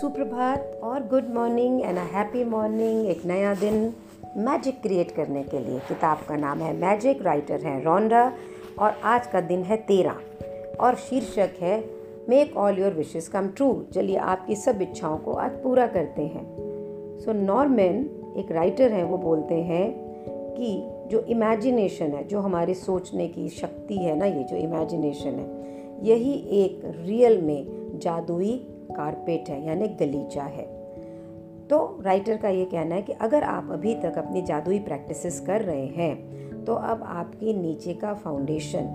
सुप्रभात और good morning and a happy morning एक नया दिन मैजिक क्रिएट करने के लिए। किताब का नाम है मैजिक राइटर है रोंडा और आज का दिन है तेरह और शीर्षक है make all your wishes come true चलिए आपकी सब इच्छाओं को आज पूरा करते हैं। सो so, नॉर्मन एक राइटर हैं वो बोलते हैं कि जो इमेजिनेशन है जो हमारे सोचने की शक्ति है ना ये जो इमेजिनेशन है यही एक रियल में जादुई कारपेट है, यानी गलीचा है। तो राइटर का ये कहना है कि अगर आप अभी तक अपनी जादुई प्रैक्टिसेस कर रहे हैं तो अब आपके नीचे का फाउंडेशन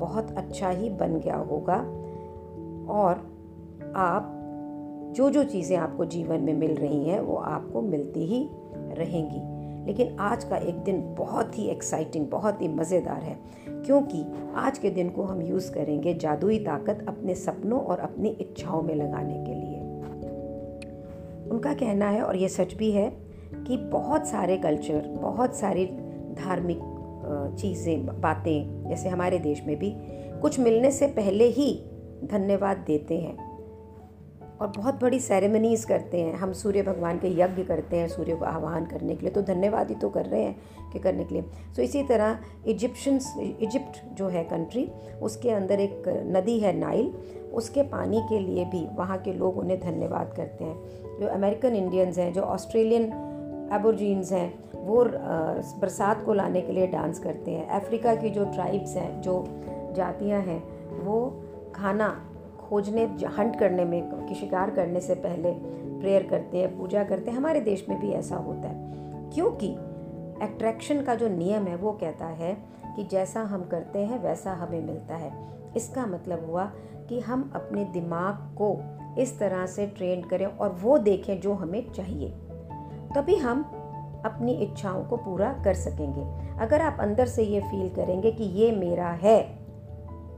बहुत अच्छा ही बन गया होगा और आप जो जो चीज़ें आपको जीवन में मिल रही हैं, वो आपको मिलती ही रहेंगी। लेकिन आज का एक दिन बहुत ही एक्साइटिंग बहुत ही मज़ेदार है। क्योंकि आज के दिन को हम यूज़ करेंगे जादुई ताकत अपने सपनों और अपनी इच्छाओं में लगाने के लिए। उनका कहना है, और ये सच भी है, कि बहुत सारे कल्चर बहुत सारी धार्मिक चीज़ें, बातें, जैसे हमारे देश में भी कुछ मिलने से पहले ही धन्यवाद देते हैं। और बहुत बड़ी सेरेमनीज करते हैं। हम सूर्य भगवान के यज्ञ करते हैं, सूर्य को आह्वान करने के लिए। तो धन्यवाद ही तो कर रहे हैं कि करने के लिए। सो इसी तरह इजिप्शंस इजिप्ट जो है कंट्री उसके अंदर एक नदी है नाइल उसके पानी के लिए भी वहाँ के लोग उन्हें धन्यवाद करते हैं। जो अमेरिकन इंडियंस हैं, जो ऑस्ट्रेलियन एबोजीन्स हैं, वो बरसात को लाने के लिए डांस करते हैं। अफ्रीका की जो ट्राइब्स हैं, जो जातियाँ हैं, वो खाना खोजने, हंट करने में, कि शिकार करने से पहले प्रेयर करते हैं, पूजा करते हैं। हमारे देश में भी ऐसा होता है। क्योंकि एट्रैक्शन का जो नियम है, वो कहता है कि जैसा हम करते हैं, वैसा हमें मिलता है। इसका मतलब हुआ कि हम अपने दिमाग को इस तरह से ट्रेन करें और वो देखें जो हमें चाहिए। तभी हम अपनी इच्छाओं को पूरा कर सकेंगे। अगर आप अंदर से ये फील करेंगे कि ये मेरा है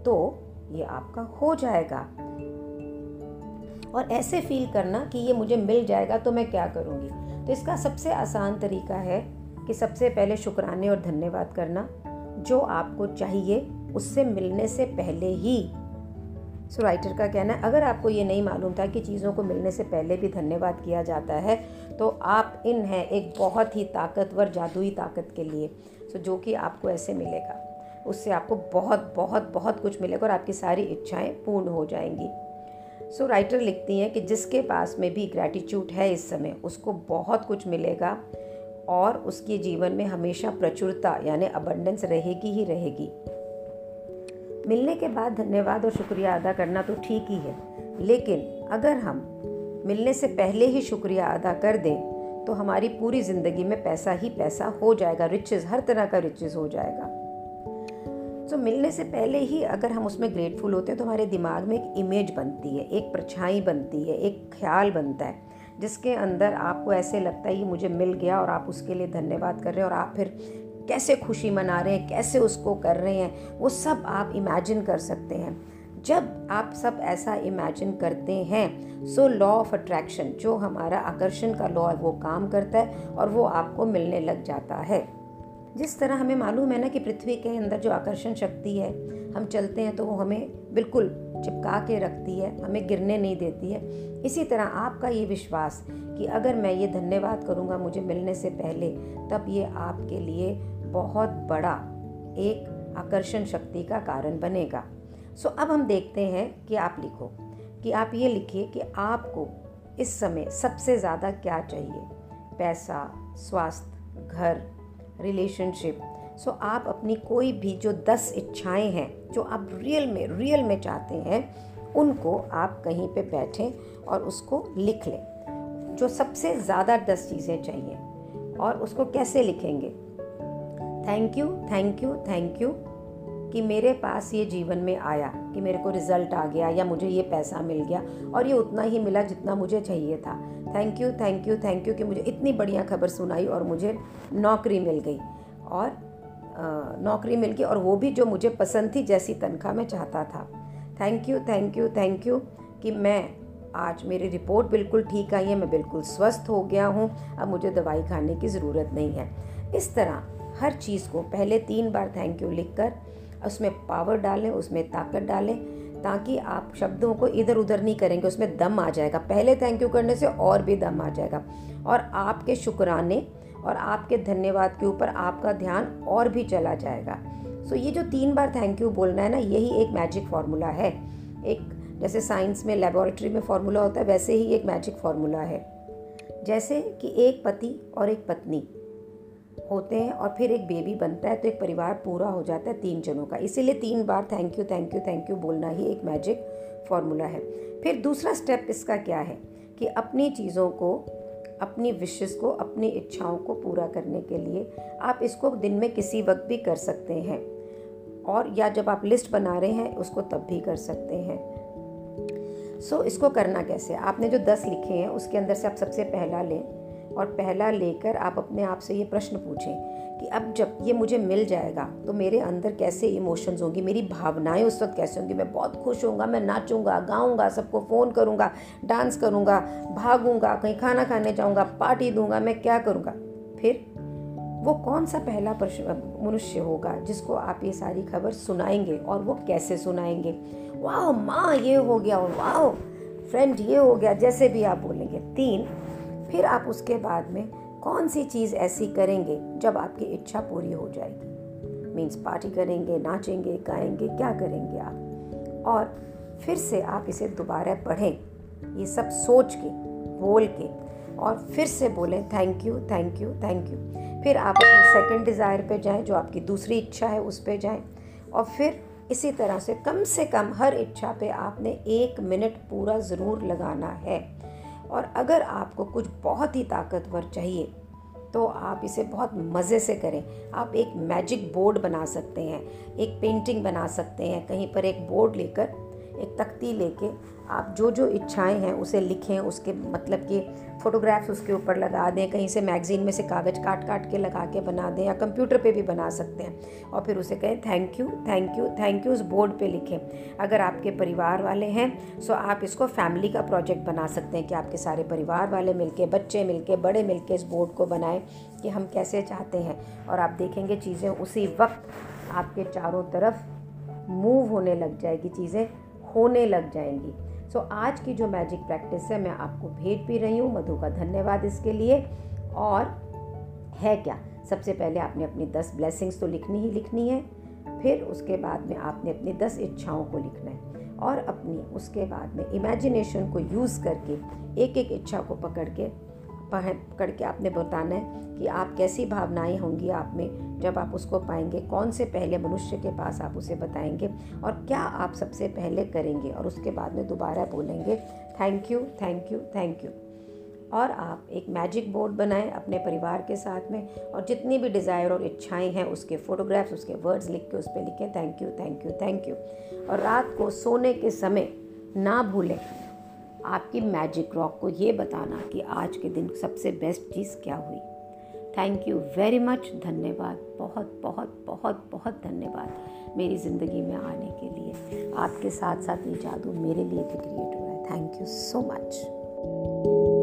तो ये आपका हो जाएगा। और ऐसे फील करना कि ये मुझे मिल जाएगा तो मैं क्या करूँगी? तो इसका सबसे आसान तरीका है कि सबसे पहले शुक्राने और धन्यवाद करना, जो आपको चाहिए, उससे मिलने से पहले ही। सो राइटर का कहना है, अगर आपको ये नहीं मालूम था कि चीज़ों को मिलने से पहले भी धन्यवाद किया जाता है तो आप इन हैं एक बहुत ही ताकतवर, जादुई ताकत के लिए। सो जो कि आपको ऐसे मिलेगा। उससे आपको बहुत बहुत बहुत कुछ मिलेगा और आपकी सारी इच्छाएँ पूर्ण हो जाएँगी। सो so, राइटर लिखती हैं कि जिसके पास में भी ग्रैटिट्यूड है इस समय उसको बहुत कुछ मिलेगा और उसके जीवन में हमेशा प्रचुरता यानी अबंडेंस रहेगी ही रहेगी। मिलने के बाद धन्यवाद और शुक्रिया अदा करना तो ठीक ही है लेकिन अगर हम मिलने से पहले ही शुक्रिया अदा कर दें तो हमारी पूरी ज़िंदगी में पैसा ही पैसा हो जाएगा रिचेज़ हर तरह का रिचेज़ हो जाएगा। तो मिलने से पहले ही अगर हम उसमें ग्रेटफुल होते हैं तो हमारे दिमाग में एक इमेज बनती है, एक परछाई बनती है, एक ख्याल बनता है, जिसके अंदर आपको ऐसे लगता है कि मुझे मिल गया और आप उसके लिए धन्यवाद कर रहे हैं और आप फिर कैसे खुशी मना रहे हैं, कैसे उसको कर रहे हैं, वो सब आप इमेजिन कर सकते हैं। जब आप सब ऐसा इमेजिन करते हैं सो लॉ ऑफ़ अट्रैक्शन जो हमारा आकर्षण का लॉ है, वो काम करता है और वो आपको मिलने लग जाता है। जिस तरह हमें मालूम है ना कि पृथ्वी के अंदर जो आकर्षण शक्ति है, हम चलते हैं तो वो हमें बिल्कुल चिपका के रखती है, हमें गिरने नहीं देती है। इसी तरह आपका ये विश्वास कि अगर मैं ये धन्यवाद करूँगा मुझे मिलने से पहले, तब ये आपके लिए बहुत बड़ा एक आकर्षण शक्ति का कारण बनेगा। सो अब हम देखते हैं कि आप लिखो, कि आप ये लिखिए कि आपको इस समय सबसे ज़्यादा क्या चाहिए? पैसा, स्वास्थ्य, घर रिलेशनशिप सो so, आप अपनी कोई भी जो दस इच्छाएँ हैं जो आप रियल में रियल में चाहते हैं उनको आप कहीं पे बैठें और उसको लिख लें। जो सबसे ज़्यादा दस चीज़ें चाहिए और उसको कैसे लिखेंगे? Thank you thank you thank you कि मेरे पास ये जीवन में आया, कि मेरे को रिज़ल्ट आ गया या मुझे ये पैसा मिल गया और ये उतना ही मिला जितना मुझे चाहिए था। Thank you thank you thank you कि मुझे इतनी बढ़िया खबर सुनाई और मुझे नौकरी मिल गई। और नौकरी मिल गई और वो भी जो मुझे पसंद थी जैसी तनख्वाह मैं चाहता था। Thank you thank you thank you कि मैं आज मेरी रिपोर्ट बिल्कुल ठीक आई है, मैं बिल्कुल स्वस्थ हो गया हूँ, अब मुझे दवाई खाने की ज़रूरत नहीं है। इस तरह हर चीज़ को पहले तीन बार थैंक यू लिख कर उसमें पावर डालें, उसमें ताकत डालें, ताकि आप शब्दों को इधर उधर नहीं करेंगे, उसमें दम आ जाएगा। पहले थैंक यू करने से और भी दम आ जाएगा। और आपके शुक्राने और आपके धन्यवाद के ऊपर आपका ध्यान और भी चला जाएगा। सो ये जो तीन बार थैंक यू बोलना है ना, यही एक मैजिक फार्मूला है। एक जैसे साइंस में लेबोरेटरी में फार्मूला होता है, वैसे ही एक मैजिक फार्मूला है। जैसे कि एक पति और एक पत्नी। होते हैं और फिर एक बेबी बनता है तो एक परिवार पूरा हो जाता है तीन जनों का। इसीलिए तीन बार thank you thank you thank you बोलना ही एक मैजिक फॉर्मूला है। फिर दूसरा स्टेप इसका क्या है? कि अपनी चीज़ों को अपनी विशेष को अपनी इच्छाओं को पूरा करने के लिए आप इसको दिन में किसी वक्त भी कर सकते हैं। और या जब आप लिस्ट बना रहे हैं उसको तब भी कर सकते हैं। सो so, इसको करना कैसे? आपने जो दस लिखे हैं उसके अंदर से आप सबसे पहला लें। और पहला लेकर आप अपने आप से ये प्रश्न पूछें कि अब जब ये मुझे मिल जाएगा तो मेरे अंदर कैसे इमोशंस होंगी? मेरी भावनाएँ उस वक्त कैसे होंगी? मैं बहुत खुश होऊँगा, मैं नाचूँगा, गाऊँगा, सबको फ़ोन करूँगा डांस करूँगा, भागूँगा, कहीं खाना खाने जाऊँगा पार्टी दूँगा, मैं क्या करूँगा? फिर वो कौन सा पहला मनुष्य होगा जिसको आप ये सारी खबर सुनाएँगे और वो कैसे सुनाएँगे? वाह, माँ, ये हो गया वाह फ्रेंड ये हो गया, जैसे भी आप बोलेंगे। तीन फिर आप उसके बाद में कौन सी चीज़ ऐसी करेंगे जब आपकी इच्छा पूरी हो जाएगी? मीन्स पार्टी करेंगे, नाचेंगे, गाएँगे, क्या करेंगे आप? और फिर से आप इसे दोबारा पढ़ें, ये सब सोच के, बोल के, और फिर से बोलें thank you thank you thank you फिर आप अपने सेकंड डिज़ायर पे जाएँ, जो आपकी दूसरी इच्छा है, उस पर जाएँ। और फिर इसी तरह से कम से कम हर इच्छा पे आपने एक मिनट पूरा ज़रूर लगाना है। और अगर आपको कुछ बहुत ही ताकतवर चाहिए तो आप इसे बहुत मज़े से करें। आप एक मैजिक बोर्ड बना सकते हैं, एक पेंटिंग बना सकते हैं, कहीं पर एक बोर्ड लेकर एक तख्ती लेके आप जो जो इच्छाएँ हैं उसे लिखें, उसके मतलब कि फ़ोटोग्राफ्स उसके ऊपर लगा दें, कहीं से मैगज़ीन में से कागज़ काट काट के लगा के बना दें या कंप्यूटर पे भी बना सकते हैं। और फिर उसे कहें thank you thank you thank you उस बोर्ड पे लिखें। अगर आपके परिवार वाले हैं सो आप इसको फैमिली का प्रोजेक्ट बना सकते हैं कि आपके सारे परिवार वाले मिलके, बच्चे मिलके, बड़े मिलके इस बोर्ड को बनाएँ कि हम कैसे चाहते हैं। और आप देखेंगे चीज़ें उसी वक्त आपके चारों तरफ़ मूव होने लग जाएगी, चीज़ें होने लग जाएँगी। सो so, आज की जो मैजिक प्रैक्टिस है मैं आपको भेज भी रही हूँ। मधु का धन्यवाद इसके लिए। और है क्या? सबसे पहले आपने अपनी दस ब्लेसिंग्स तो लिखनी ही लिखनी है। फिर उसके बाद में आपने अपनी दस इच्छाओं को लिखना है। और अपनी उसके बाद में इमेजिनेशन को यूज़ करके एक एक इच्छा को पकड़ के पकड़ के आपने बताना है कि आप कैसी भावनाएँ होंगी आप में, जब आप उसको पाएँगे, कौन से पहले मनुष्य के पास आप उसे बताएँगे और क्या आप सबसे पहले करेंगे और उसके बाद में दोबारा बोलेंगे। Thank you thank you thank you और आप एक मैजिक बोर्ड बनाएँ अपने परिवार के साथ में और जितनी भी डिज़ायर और इच्छाएँ हैं उसके फ़ोटोग्राफ्स उसके वर्ड्स लिख के उस पर लिखें। Thank you thank you thank you और रात को सोने के समय ना भूलें। आपकी मैजिक रॉक को ये बताना कि आज के दिन सबसे बेस्ट चीज़ क्या हुई। थैंक यू वेरी मच धन्यवाद, बहुत बहुत बहुत बहुत धन्यवाद मेरी ज़िंदगी में आने के लिए। आपके साथ साथ ये जादू मेरे लिए भी क्रिएट हुआ है। Thank you so much